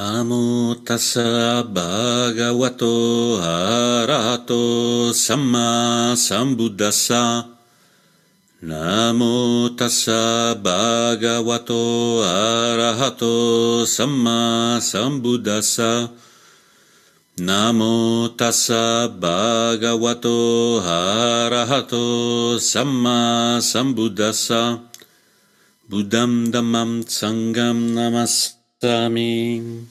Namo tassa bhagavato arahato samma sambuddhassa. Namo tassa bhagavato arahato samma sambuddhassa. Namo tassa bhagavato arahato samma sambuddhassa. Buddham dhammam sangam namas Sami.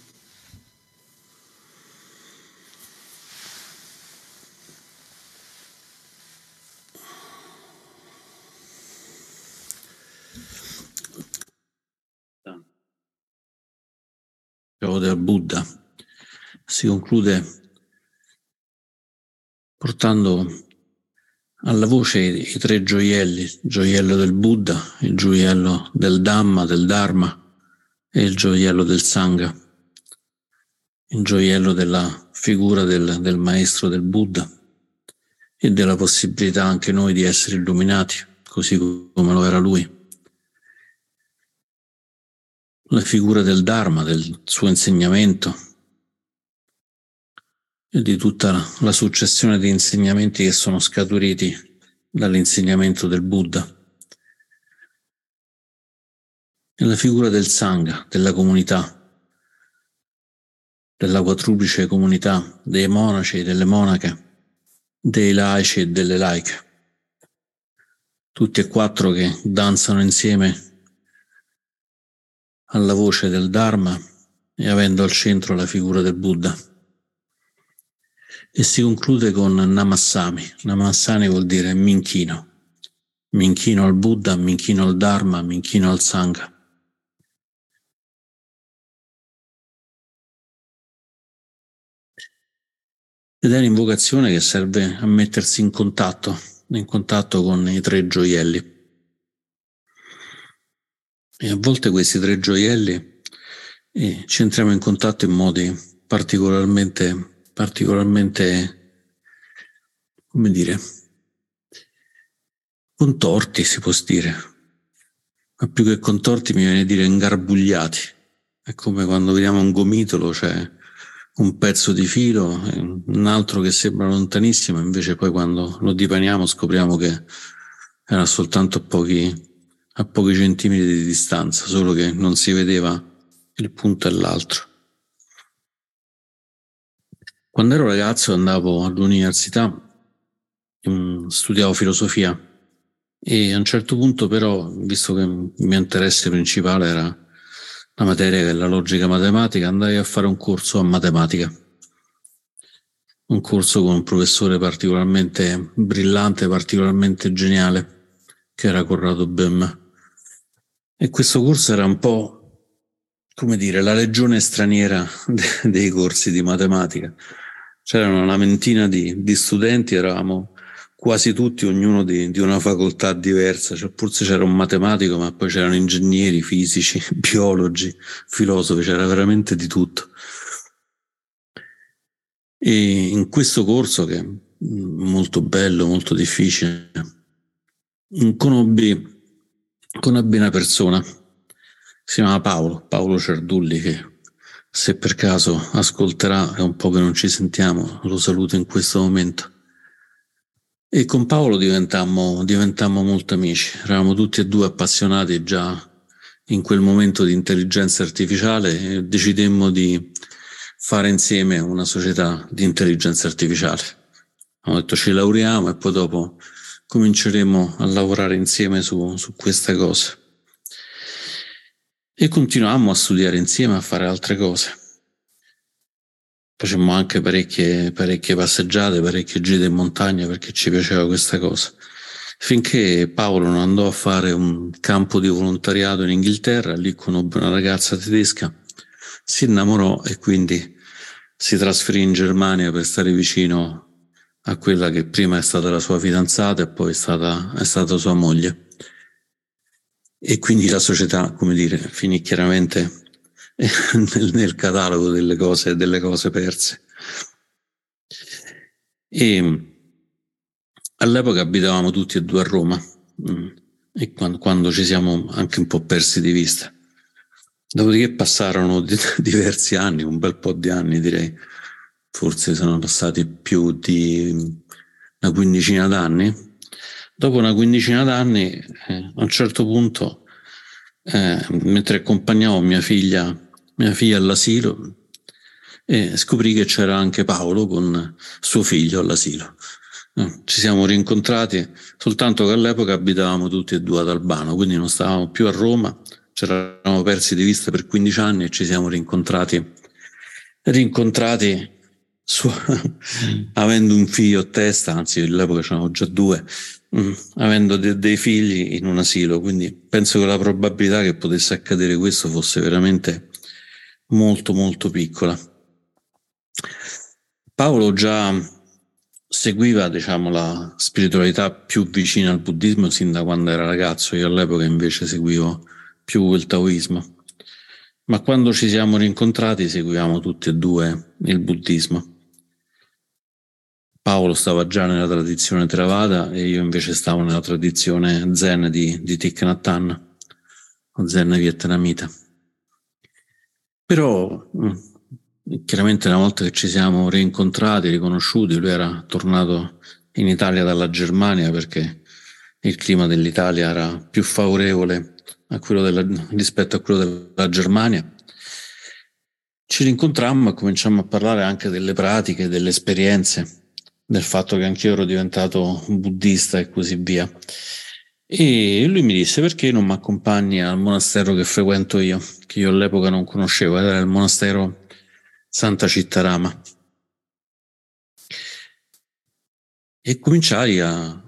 del Buddha si conclude portando alla voce i tre gioielli, il gioiello del Buddha, il gioiello del Dhamma, del Dharma è il gioiello del Sangha, il gioiello della figura del, del maestro del Buddha e della possibilità anche noi di essere illuminati, così come lo era lui. La figura del Dharma, del suo insegnamento e di tutta la, successione di insegnamenti che sono scaturiti dall'insegnamento del Buddha nella figura del Sangha, della comunità, della quadruplice comunità, dei monaci e delle monache, dei laici e delle laiche, tutti e quattro che danzano insieme alla voce del Dharma e avendo al centro la figura del Buddha. E si conclude con Namassami. Namassami vuol dire mi inchino. Mi inchino al Buddha, mi inchino al Dharma, mi inchino al Sangha. Ed è un'invocazione che serve a mettersi in contatto, in contatto con i tre gioielli. E a volte questi tre gioielli eh, ci entriamo in contatto in modi particolarmente, particolarmente, come dire, contorti si può dire, ma più che contorti mi viene a dire ingarbugliati. È come quando vediamo un gomitolo, cioè un pezzo di filo, un altro che sembra lontanissimo, invece poi quando lo dipaniamo scopriamo che era soltanto a pochi, a pochi centimetri di distanza, solo che non si vedeva il punto e l'altro. Quando ero ragazzo andavo all'università, mm, studiavo filosofia e a un certo punto però, visto che il mio interesse principale era la materia che è la logica matematica, andai a fare un corso a matematica. Un corso con un professore particolarmente brillante, particolarmente geniale, che era Corrado Bem. E questo corso era un po', come dire, la legione straniera de- dei corsi di matematica. C'erano una ventina di, di studenti, eravamo quasi tutti, ognuno di, di una facoltà diversa, cioè, forse c'era un matematico, ma poi c'erano ingegneri, fisici, biologi, filosofi, c'era veramente di tutto. E in questo corso, che è molto bello, molto difficile, conobbi, conobbi una persona, si chiama Paolo, Paolo Cerdulli, che se per caso ascolterà, è un po' che non ci sentiamo, lo saluto in questo momento e con Paolo diventammo, diventammo molto amici, eravamo tutti e due appassionati già in quel momento di intelligenza artificiale e decidemmo di fare insieme una società di intelligenza artificiale. Abbiamo detto ci laureamo e poi dopo cominceremo a lavorare insieme su, su queste cose. E continuammo a studiare insieme, a fare altre cose. Facemmo anche parecchie, parecchie passeggiate, parecchie gite in montagna perché ci piaceva questa cosa. Finché Paolo non andò a fare un campo di volontariato in Inghilterra, lì conobbe una ragazza tedesca, si innamorò e quindi si trasferì in Germania per stare vicino a quella che prima è stata la sua fidanzata e poi è stata, è stata sua moglie. E quindi la società, come dire, finì chiaramente nel, nel catalogo delle cose, delle cose perse. E all'epoca abitavamo tutti e due a Roma mm, e quando, quando, ci siamo anche un po' persi di vista. Dopodiché passarono di, diversi anni, un bel po' di anni direi, forse sono passati più di una quindicina d'anni. Dopo una quindicina d'anni, eh, a un certo punto, eh, mentre accompagnavo mia figlia, mia figlia all'asilo, e scoprì che c'era anche Paolo con suo figlio all'asilo. Eh, ci siamo rincontrati, soltanto che all'epoca abitavamo tutti e due ad Albano, quindi non stavamo più a Roma, ci eravamo persi di vista per 15 anni e ci siamo rincontrati, rincontrati su, avendo un figlio a testa, anzi all'epoca c'erano già due, mh, mm, avendo de- dei figli in un asilo, quindi penso che la probabilità che potesse accadere questo fosse veramente molto molto piccola. Paolo già seguiva diciamo, la spiritualità più vicina al buddismo sin da quando era ragazzo, io all'epoca invece seguivo più il taoismo. Ma quando ci siamo rincontrati seguivamo tutti e due il buddismo. Paolo stava già nella tradizione Theravada e io invece stavo nella tradizione Zen di, di Thich Nhat Hanh, o Zen vietnamita. Però mm, chiaramente una volta che ci siamo rincontrati, riconosciuti, lui era tornato in Italia dalla Germania perché il clima dell'Italia era più favorevole a della, rispetto a quello della Germania. Ci rincontrammo e cominciamo a parlare anche delle pratiche, delle esperienze, del fatto che anch'io ero diventato buddista e così via. E lui mi disse perché non mi accompagni al monastero che frequento io, che io all'epoca non conoscevo, era il monastero Santa Cittarama. E cominciai a,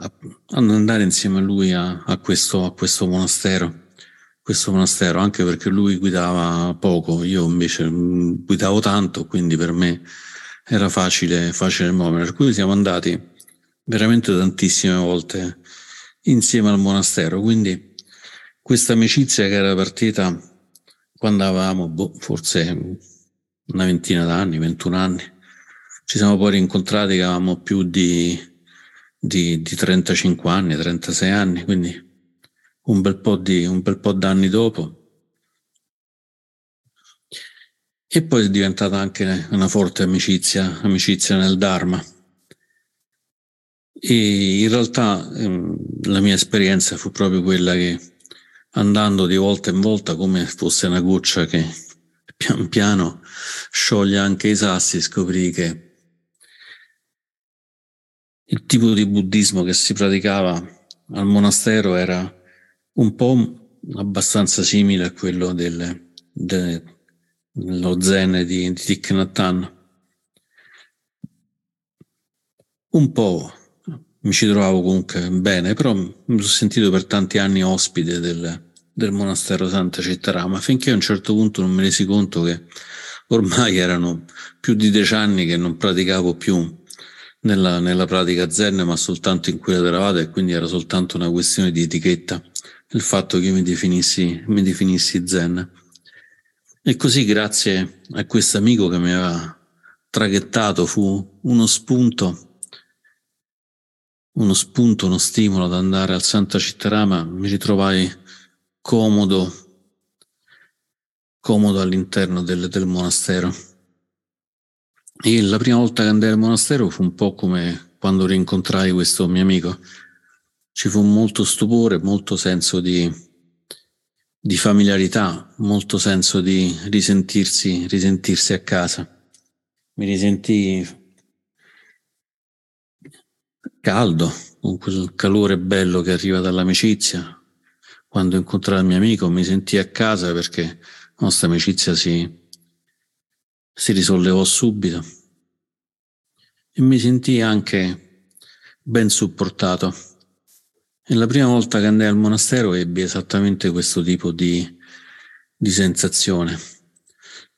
andare insieme a lui a, a, questo, a questo monastero questo monastero, anche perché lui guidava poco, io invece mm, guidavo tanto, quindi per me era facile, facile muovere. Per cui siamo andati veramente tantissime volte insieme al monastero, quindi questa amicizia che era partita quando avevamo boh, forse una ventina d'anni, 21 anni, ci siamo poi rincontrati che avevamo più di, di, di 35 anni, 36 anni, quindi un bel po' di un bel po' d'anni dopo. E poi è diventata anche una forte amicizia, amicizia nel Dharma. E in realtà ehm, la mia esperienza fu proprio quella che andando di volta in volta come fosse una goccia che pian piano scioglie anche i sassi, scoprì che il tipo di buddismo che si praticava al monastero era un po' abbastanza simile a quello del, dello zen di, di Thich Nhat Hanh. Un po' mi ci trovavo comunque bene, però mi sono sentito per tanti anni ospite del, del monastero Santa Cittarama, finché a un certo punto non mi resi conto che ormai erano più di dieci anni che non praticavo più nella, nella pratica zen, ma soltanto in quella Theravada e quindi era soltanto una questione di etichetta il fatto che io mi definissi, mi definissi zen. E così grazie a questo amico che mi aveva traghettato fu uno spunto, uno spunto, uno stimolo ad andare al Santa Cittarama, mi ritrovai comodo, comodo all'interno del, del monastero. E la prima volta che andai al monastero fu un po' come quando rincontrai questo mio amico ci fu molto stupore, molto senso di, di familiarità, molto senso di risentirsi, risentirsi a casa. Mi risentii caldo, con quel calore bello che arriva dall'amicizia. Quando incontrai il mio amico mi sentii a casa perché la nostra amicizia si, si risollevò subito e mi sentii anche ben supportato e la prima volta che andai al monastero ebbi esattamente questo tipo di, di sensazione.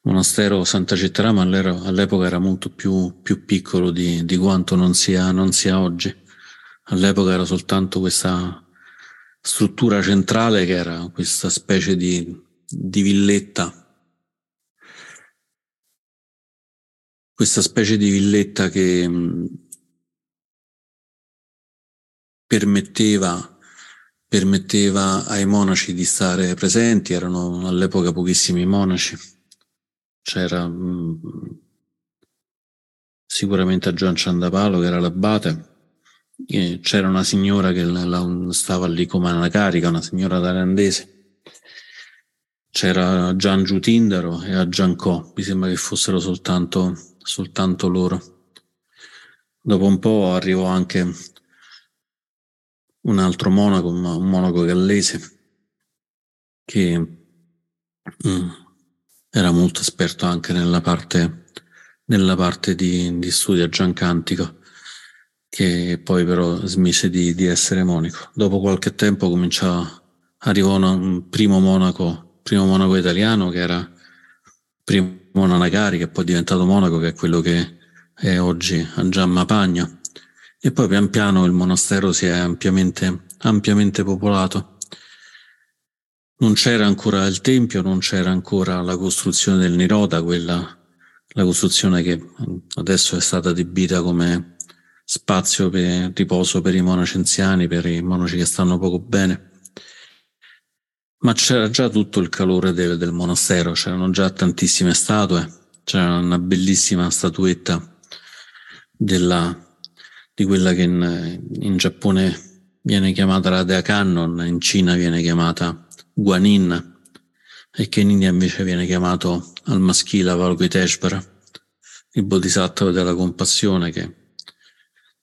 Monastero Santa Cittarama all'epoca era molto più, più piccolo di, di quanto non sia, non sia oggi. All'epoca era soltanto questa struttura centrale che era questa specie di, di villetta questa specie di villetta che permetteva permetteva ai monaci di stare presenti, erano all'epoca pochissimi monaci, c'era mh, mm, sicuramente Gian Ciandapalo che era l'abate, c'era una signora che la, la, stava lì come una carica, una signora thailandese, c'era Gian Giutindaro e a Giancò, mi sembra che fossero soltanto, soltanto loro. Dopo un po' arrivò anche un altro monaco, un monaco gallese, che mm, era molto esperto anche nella parte, nella parte di, di studio a Giancantico, che poi però smise di, di essere monaco. Dopo qualche tempo cominciò, arrivò un primo monaco, primo monaco italiano che era primo Nanagari, che poi è diventato monaco, che è quello che è oggi a Giammapagno e poi pian piano il monastero si è ampiamente, ampiamente popolato. Non c'era ancora il tempio, non c'era ancora la costruzione del Niroda, quella, la costruzione che adesso è stata adibita come spazio per riposo per i monaci anziani, per i monaci che stanno poco bene. Ma c'era già tutto il calore del, del monastero, c'erano già tantissime statue, c'era una bellissima statuetta della di quella che in, in Giappone viene chiamata la Dea Kannon, in Cina viene chiamata Guanin e che in India invece viene chiamato al maschile Avalokiteshvara, il bodhisattva della compassione che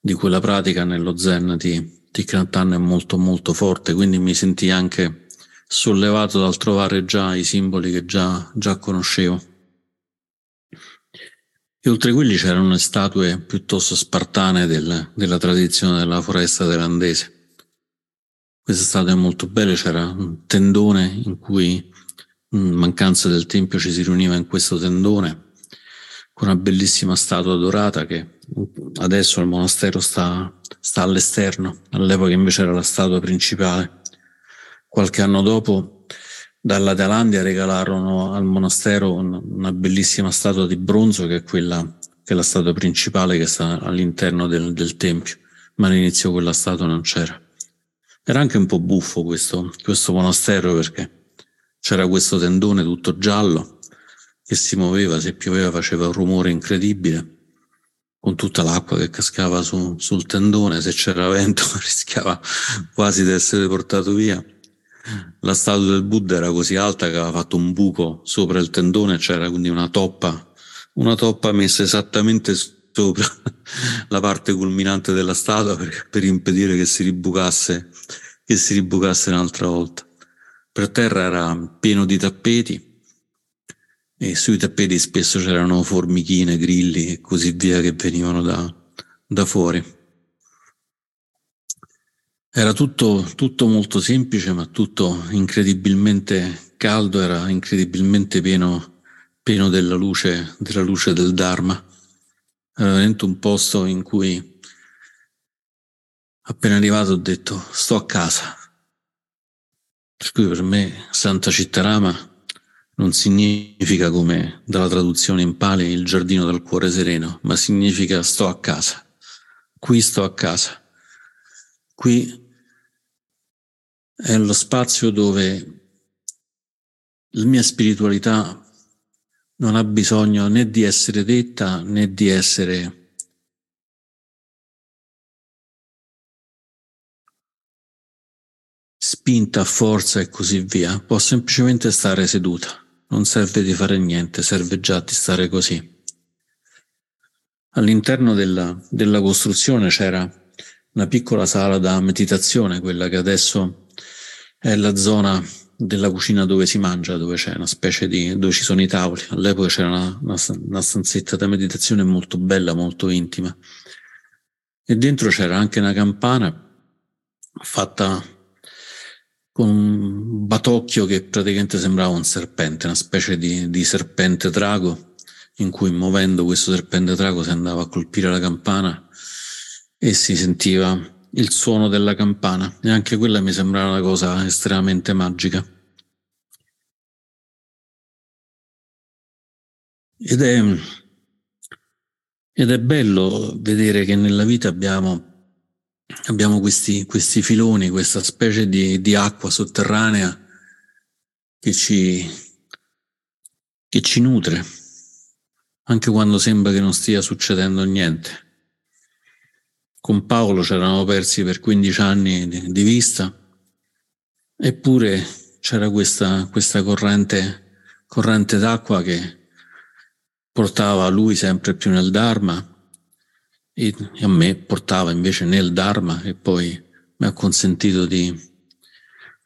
di quella pratica nello zen di Thich è molto molto forte, quindi mi sentii anche sollevato dal trovare già i simboli che già, già conoscevo. E oltre quelli c'erano le statue piuttosto spartane del, della tradizione della foresta thailandese. Queste statue molto belle, c'era un tendone in cui, in mancanza del tempio, ci si riuniva in questo tendone, con una bellissima statua dorata che adesso il monastero sta, sta all'esterno, all'epoca invece era la statua principale. Qualche anno dopo dalla Thailandia regalarono al monastero una bellissima statua di bronzo che è quella che è la statua principale che sta all'interno del, del tempio, ma all'inizio quella statua non c'era. Era anche un po' buffo questo, questo monastero perché c'era questo tendone tutto giallo che si muoveva, se pioveva faceva un rumore incredibile, con tutta l'acqua che cascava su, sul tendone, se c'era vento rischiava quasi di essere portato via. La statua del Buddha era così alta che aveva fatto un buco sopra il tendone, c'era quindi una toppa, una toppa messa esattamente sopra la parte culminante della statua per, per impedire che si ribucasse, che si ribucasse un'altra volta. Per terra era pieno di tappeti e sui tappeti spesso c'erano formichine, grilli e così via che venivano da, da fuori. Era tutto, tutto molto semplice, ma tutto incredibilmente caldo, era incredibilmente pieno, pieno della luce, della luce del Dharma. Era veramente un posto in cui appena arrivato ho detto sto a casa. Per cui per me Santa Cittarama non significa come dalla traduzione in pali il giardino del cuore sereno, ma significa sto a casa. Qui sto a casa. Qui è lo spazio dove la mia spiritualità non ha bisogno né di essere detta né di essere spinta a forza e così via. Può semplicemente stare seduta. Non serve di fare niente, serve già di stare così. All'interno della, della costruzione c'era una piccola sala da meditazione, quella che adesso è la zona della cucina dove si mangia, dove c'è una specie di, dove ci sono i tavoli. All'epoca c'era una, una, una stanzetta da meditazione molto bella, molto intima. E dentro c'era anche una campana fatta con un batocchio che praticamente sembrava un serpente, una specie di, di serpente drago, in cui muovendo questo serpente drago si andava a colpire la campana e si sentiva il suono della campana e anche quella mi sembrava una cosa estremamente magica. Ed è, ed è bello vedere che nella vita abbiamo abbiamo questi, questi filoni, questa specie di, di acqua sotterranea che ci, che ci nutre, anche quando sembra che non stia succedendo niente. Con Paolo ci eravamo persi per 15 anni di, vista, eppure c'era questa, questa corrente, corrente d'acqua che portava lui sempre più nel Dharma e a me portava invece nel Dharma e poi mi ha consentito di,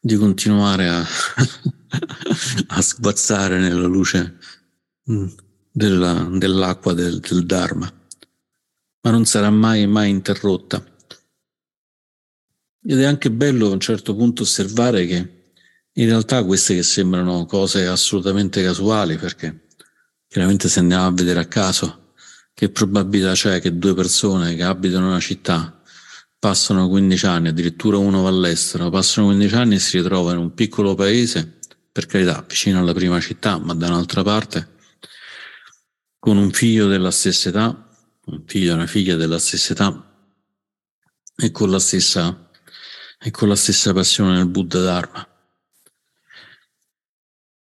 di continuare a, a sguazzare nella luce mm, della, dell'acqua del, del Dharma, ma non sarà mai, mai interrotta. Ed è anche bello a un certo punto osservare che in realtà queste che sembrano cose assolutamente casuali, perché chiaramente se andiamo a vedere a caso, che probabilità c'è che due persone che abitano in una città passano 15 anni, addirittura uno va all'estero, passano 15 anni e si ritrovano in un piccolo paese, per carità, vicino alla prima città, ma da un'altra parte, con un figlio della stessa età, un figlio e una figlia della stessa età, e con la stessa, e con la stessa passione nel Buddha Dharma.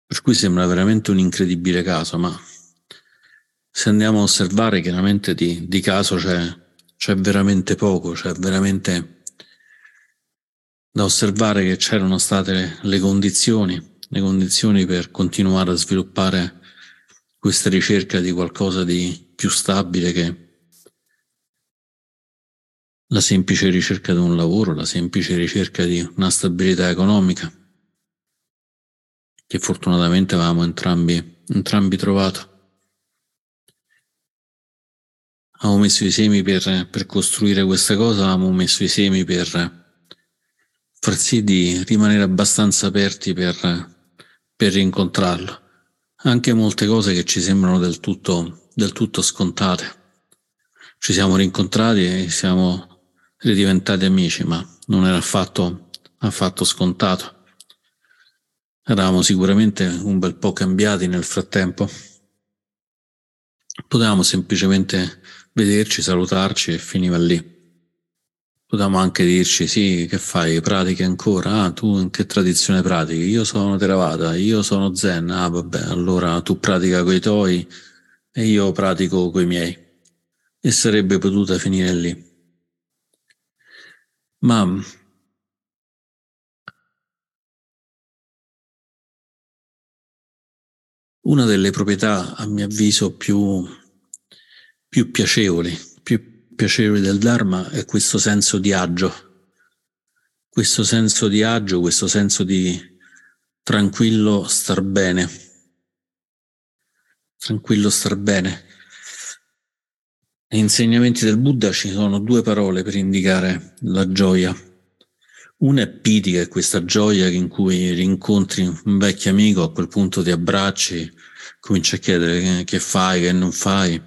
Per cui sembra veramente un incredibile caso, ma se andiamo a osservare chiaramente di, di caso c'è, c'è veramente poco, c'è veramente da osservare che c'erano state le condizioni, le condizioni per continuare a sviluppare questa ricerca di qualcosa di più stabile che la semplice ricerca di un lavoro, la semplice ricerca di una stabilità economica, che fortunatamente avevamo entrambi, entrambi trovato. avevamo messo i semi per, per costruire questa cosa, avevamo messo i semi per far sì di rimanere abbastanza aperti per, per rincontrarlo. Anche molte cose che ci sembrano del tutto, del tutto scontate. Ci siamo rincontrati e siamo ridiventati amici, ma non era affatto, affatto scontato. Eravamo sicuramente un bel po' cambiati nel frattempo. Potevamo semplicemente vederci, salutarci e finiva lì. Potevamo anche dirci, sì, che fai? Pratichi ancora? Ah, tu in che tradizione pratichi? Io sono Theravada, io sono Zen. Ah, vabbè, allora tu pratica coi tuoi e io pratico coi miei. E sarebbe potuta finire lì. Ma una delle proprietà, a mio avviso, più più piacevoli, più piacevoli del Dharma è questo senso di agio, questo senso di agio, questo senso di tranquillo star bene, tranquillo star bene. Negli insegnamenti del Buddha ci sono due parole per indicare la gioia. Una è piti, che è questa gioia in cui rincontri un vecchio amico, a quel punto ti abbracci, cominci a chiedere che fai, che non fai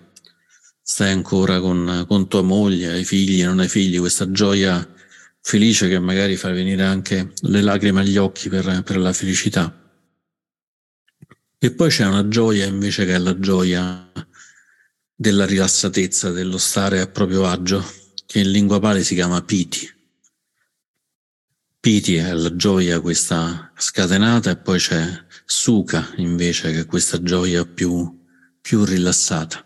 stai ancora con, con tua moglie, hai figli, non hai figli, questa gioia felice che magari fa venire anche le lacrime agli occhi per, per la felicità. E poi c'è una gioia invece che è la gioia della rilassatezza, dello stare a proprio agio, che in lingua pali si chiama piti. Piti è la gioia questa scatenata e poi c'è suka invece che è questa gioia più, più rilassata.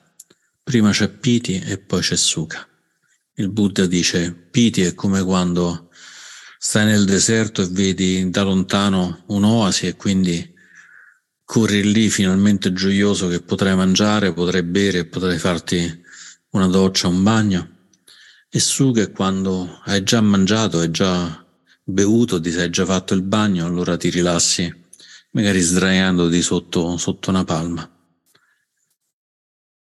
Prima c'è Piti e poi c'è Sukha. Il Buddha dice Piti è come quando stai nel deserto e vedi da lontano un'oasi e quindi corri lì finalmente gioioso che potrai mangiare, potrai bere, potrai farti una doccia, un bagno. E Sukha è quando hai già mangiato, hai già bevuto, ti sei già fatto il bagno, allora ti rilassi, magari sdraiandoti sotto, sotto una palma.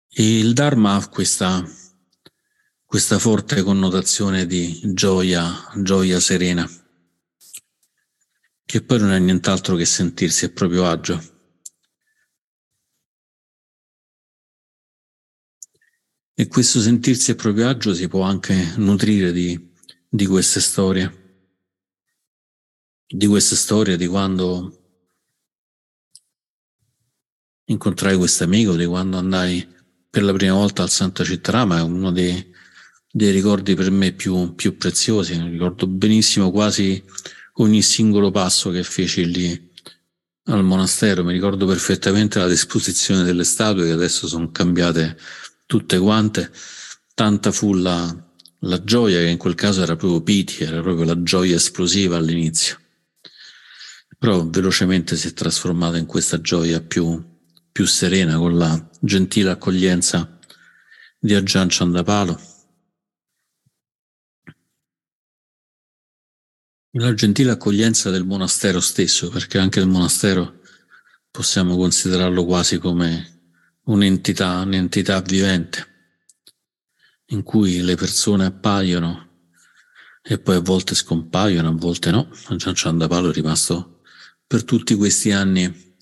E il Dharma ha questa, questa forte connotazione di gioia, gioia serena, che poi non è nient'altro che sentirsi a proprio agio. E questo sentirsi a proprio agio si può anche nutrire di, di queste storie, di queste storie di quando incontrai questo amico, di quando andai per la prima volta al Santa Cittarama, è uno dei, dei ricordi per me più, più preziosi. Ricordo benissimo quasi ogni singolo passo che feci lì al monastero. Mi ricordo perfettamente la disposizione delle statue che adesso sono cambiate tutte quante. Tanta fu la, la gioia che in quel caso era proprio piti, era proprio la gioia esplosiva all'inizio. Però velocemente si è trasformata in questa gioia più, più serena con la gentile accoglienza di Ajahn Chandapalo La gentile accoglienza del monastero stesso, perché anche il monastero possiamo considerarlo quasi come un'entità, un'entità vivente, in cui le persone appaiono e poi a volte scompaiono, a volte no. Gian Ciandapalo è rimasto per tutti questi anni,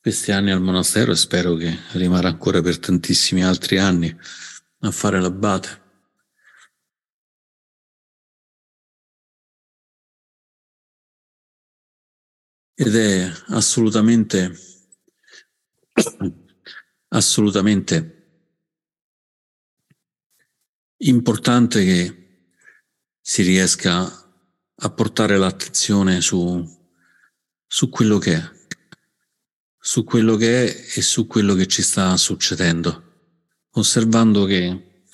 questi anni al monastero e spero che rimarrà ancora per tantissimi altri anni a fare l'abate. ed è assolutamente, assolutamente importante che si riesca a portare l'attenzione su, su quello che è, su quello che è e su quello che ci sta succedendo, osservando che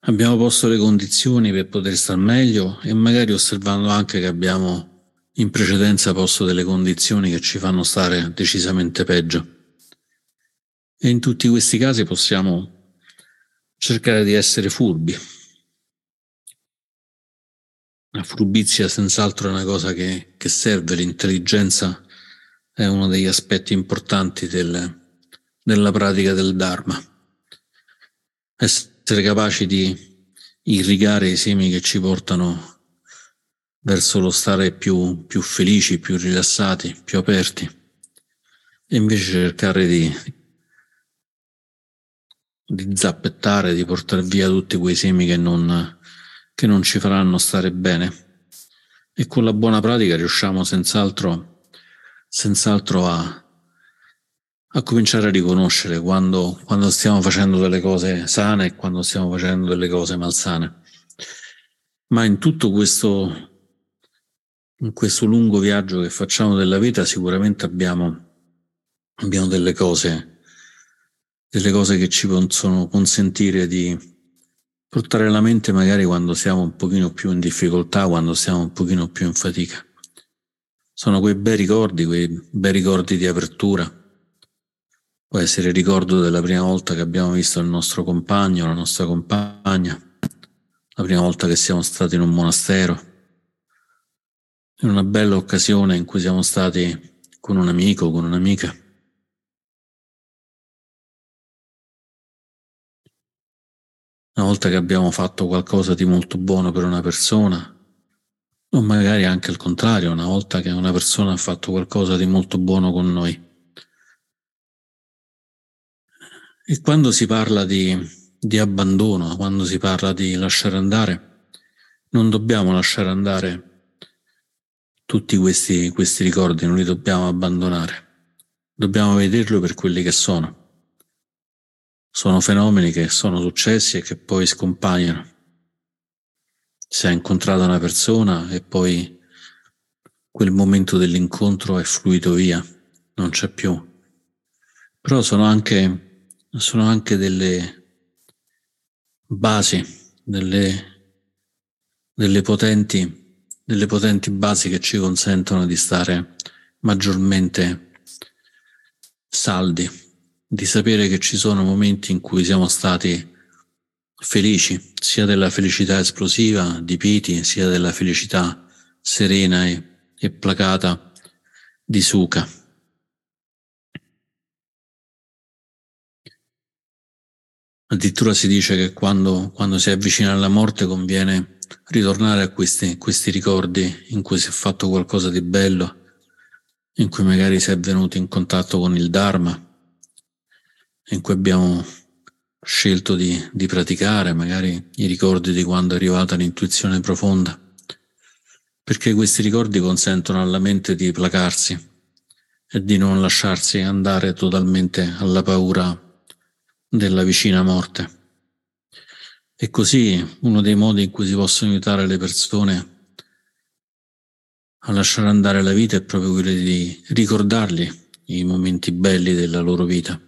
abbiamo posto le condizioni per poter star meglio e magari osservando anche che abbiamo in precedenza posto delle condizioni che ci fanno stare decisamente peggio. E in tutti questi casi possiamo cercare di essere furbi. La furbizia senz'altro è una cosa che, che serve, l'intelligenza è uno degli aspetti importanti del, della pratica del Dharma. Essere capaci di irrigare i semi che ci portano verso lo stare più, più felici, più rilassati, più aperti, e invece cercare di, di zappettare, di portare via tutti quei semi che non, che non ci faranno stare bene. E con la buona pratica riusciamo senz'altro, senz'altro a, a cominciare a riconoscere quando, quando stiamo facendo delle cose sane e quando stiamo facendo delle cose malsane. Ma in tutto questo in questo lungo viaggio che facciamo della vita sicuramente abbiamo, abbiamo delle cose, delle cose che ci possono consentire di portare la mente magari quando siamo un pochino più in difficoltà, quando siamo un pochino più in fatica. Sono quei bei ricordi, quei bei ricordi di apertura. Può essere il ricordo della prima volta che abbiamo visto il nostro compagno, la nostra compagna, la prima volta che siamo stati in un monastero in una bella occasione in cui siamo stati con un amico, con un'amica. Una volta che abbiamo fatto qualcosa di molto buono per una persona, o magari anche il contrario, una volta che una persona ha fatto qualcosa di molto buono con noi. E quando si parla di, di abbandono, quando si parla di lasciare andare, non dobbiamo lasciare andare tutti questi, questi ricordi non li dobbiamo abbandonare, dobbiamo vederlo per quelli che sono. Sono fenomeni che sono successi e che poi scompaiono. Si è incontrata una persona e poi quel momento dell'incontro è fluito via, non c'è più. Però sono anche, sono anche delle basi, delle, delle potenti delle potenti basi che ci consentono di stare maggiormente saldi, di sapere che ci sono momenti in cui siamo stati felici, sia della felicità esplosiva di Piti, sia della felicità serena e, e placata di Suka. Addirittura si dice che quando, quando si avvicina alla morte conviene ritornare a questi, questi ricordi in cui si è fatto qualcosa di bello, in cui magari si è venuto in contatto con il Dharma, in cui abbiamo scelto di, di praticare, magari i ricordi di quando è arrivata l'intuizione profonda, perché questi ricordi consentono alla mente di placarsi e di non lasciarsi andare totalmente alla paura della vicina morte. E così uno dei modi in cui si possono aiutare le persone a lasciare andare la vita è proprio quello di ricordargli i momenti belli della loro vita,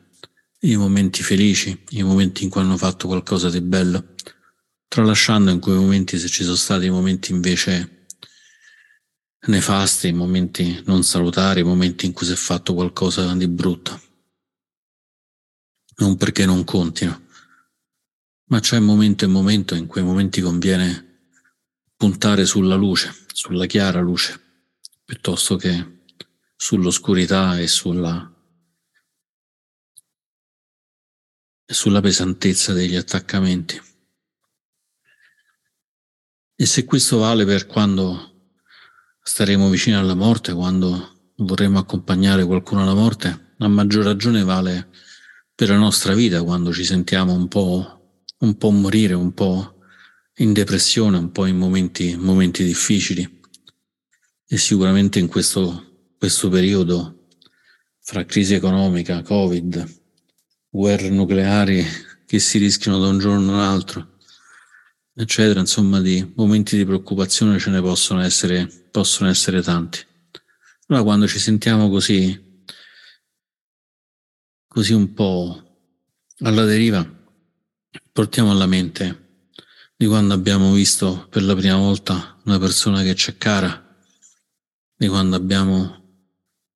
i momenti felici, i momenti in cui hanno fatto qualcosa di bello, tralasciando in quei momenti se ci sono stati momenti invece nefasti, momenti non salutari, momenti in cui si è fatto qualcosa di brutto. Non perché non contino, ma c'è momento e momento in quei momenti conviene puntare sulla luce, sulla chiara luce piuttosto che sull'oscurità e sulla, e sulla pesantezza degli attaccamenti. E se questo vale per quando staremo vicini alla morte, quando vorremmo accompagnare qualcuno alla morte, a maggior ragione vale per la nostra vita, quando ci sentiamo un po', un po morire, un po' in depressione, un po' in momenti, momenti difficili. E sicuramente in questo, questo periodo, fra crisi economica, Covid, guerre nucleari che si rischiano da un giorno all'altro, eccetera, insomma, di momenti di preoccupazione ce ne possono essere, possono essere tanti. Allora quando ci sentiamo così, così un po' alla deriva, portiamo alla mente di quando abbiamo visto per la prima volta una persona che ci è cara di quando abbiamo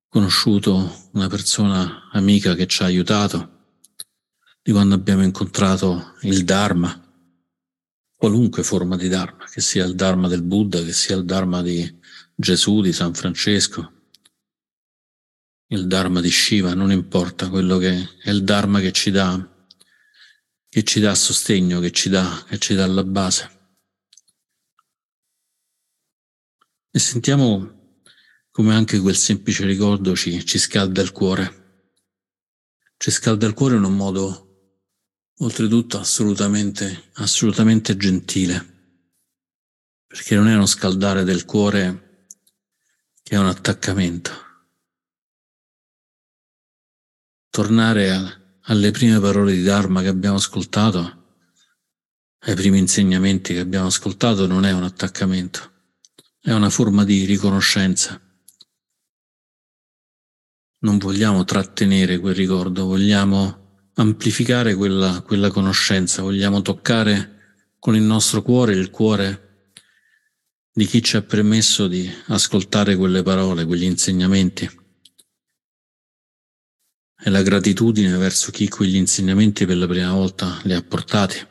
conosciuto una persona amica che ci ha aiutato, di quando abbiamo incontrato il Dharma, qualunque forma di Dharma, che sia il Dharma del Buddha, che sia il Dharma di Gesù, di San Francesco, il Dharma di Shiva, non importa, quello che è il Dharma che ci dà, che ci dà sostegno, che ci dà, che ci dà la base. E sentiamo come anche quel semplice ricordo ci, ci scalda il cuore. Ci scalda il cuore in un modo, oltretutto, assolutamente, assolutamente gentile, perché non è uno scaldare del cuore che è un attaccamento. Tornare a, alle prime parole di Dharma che abbiamo ascoltato, ai primi insegnamenti che abbiamo ascoltato, non è un attaccamento, è una forma di riconoscenza. Non vogliamo trattenere quel ricordo, vogliamo amplificare quella, quella conoscenza, vogliamo toccare con il nostro cuore il cuore di chi ci ha permesso di ascoltare quelle parole, quegli insegnamenti. E la gratitudine verso chi quegli insegnamenti per la prima volta li ha portati.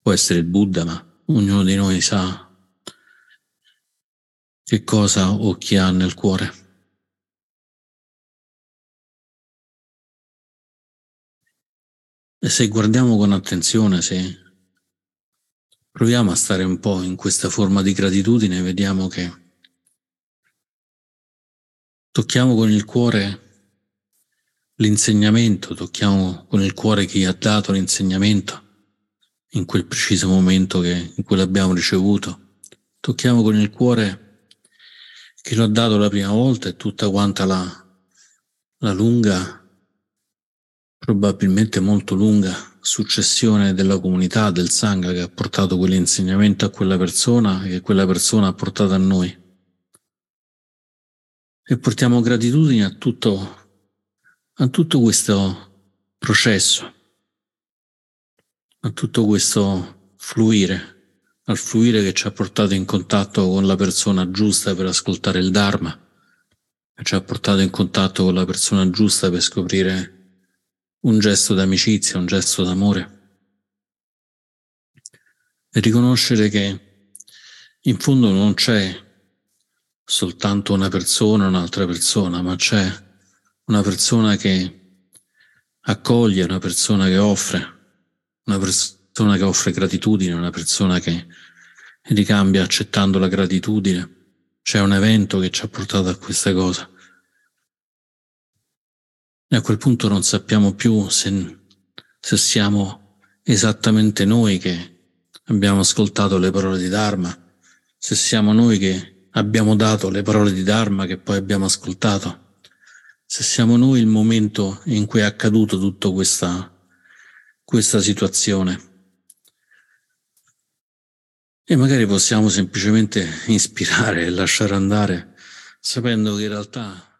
Può essere il Buddha, ma ognuno di noi sa che cosa o chi ha nel cuore. E se guardiamo con attenzione, se proviamo a stare un po' in questa forma di gratitudine, vediamo che tocchiamo con il cuore l'insegnamento, tocchiamo con il cuore chi ha dato l'insegnamento in quel preciso momento che, in cui l'abbiamo ricevuto, tocchiamo con il cuore chi lo ha dato la prima volta e tutta quanta la, la lunga probabilmente molto lunga successione della comunità del Sangha che ha portato quell'insegnamento a quella persona e che quella persona ha portato a noi. E portiamo gratitudine a tutto, a tutto questo processo, a tutto questo fluire, al fluire che ci ha portato in contatto con la persona giusta per ascoltare il Dharma, che ci ha portato in contatto con la persona giusta per scoprire un gesto d'amicizia, un gesto d'amore. E riconoscere che in fondo non c'è soltanto una persona, un'altra persona, ma c'è una persona che accoglie, una persona che offre, una persona che offre gratitudine, una persona che ricambia accettando la gratitudine. C'è un evento che ci ha portato a questa cosa. E a quel punto non sappiamo più se, se siamo esattamente noi che abbiamo ascoltato le parole di Dharma, se siamo noi che abbiamo dato le parole di Dharma che poi abbiamo ascoltato, se siamo noi il momento in cui è accaduto tutta questa, questa situazione. E magari possiamo semplicemente ispirare e lasciare andare, sapendo che in realtà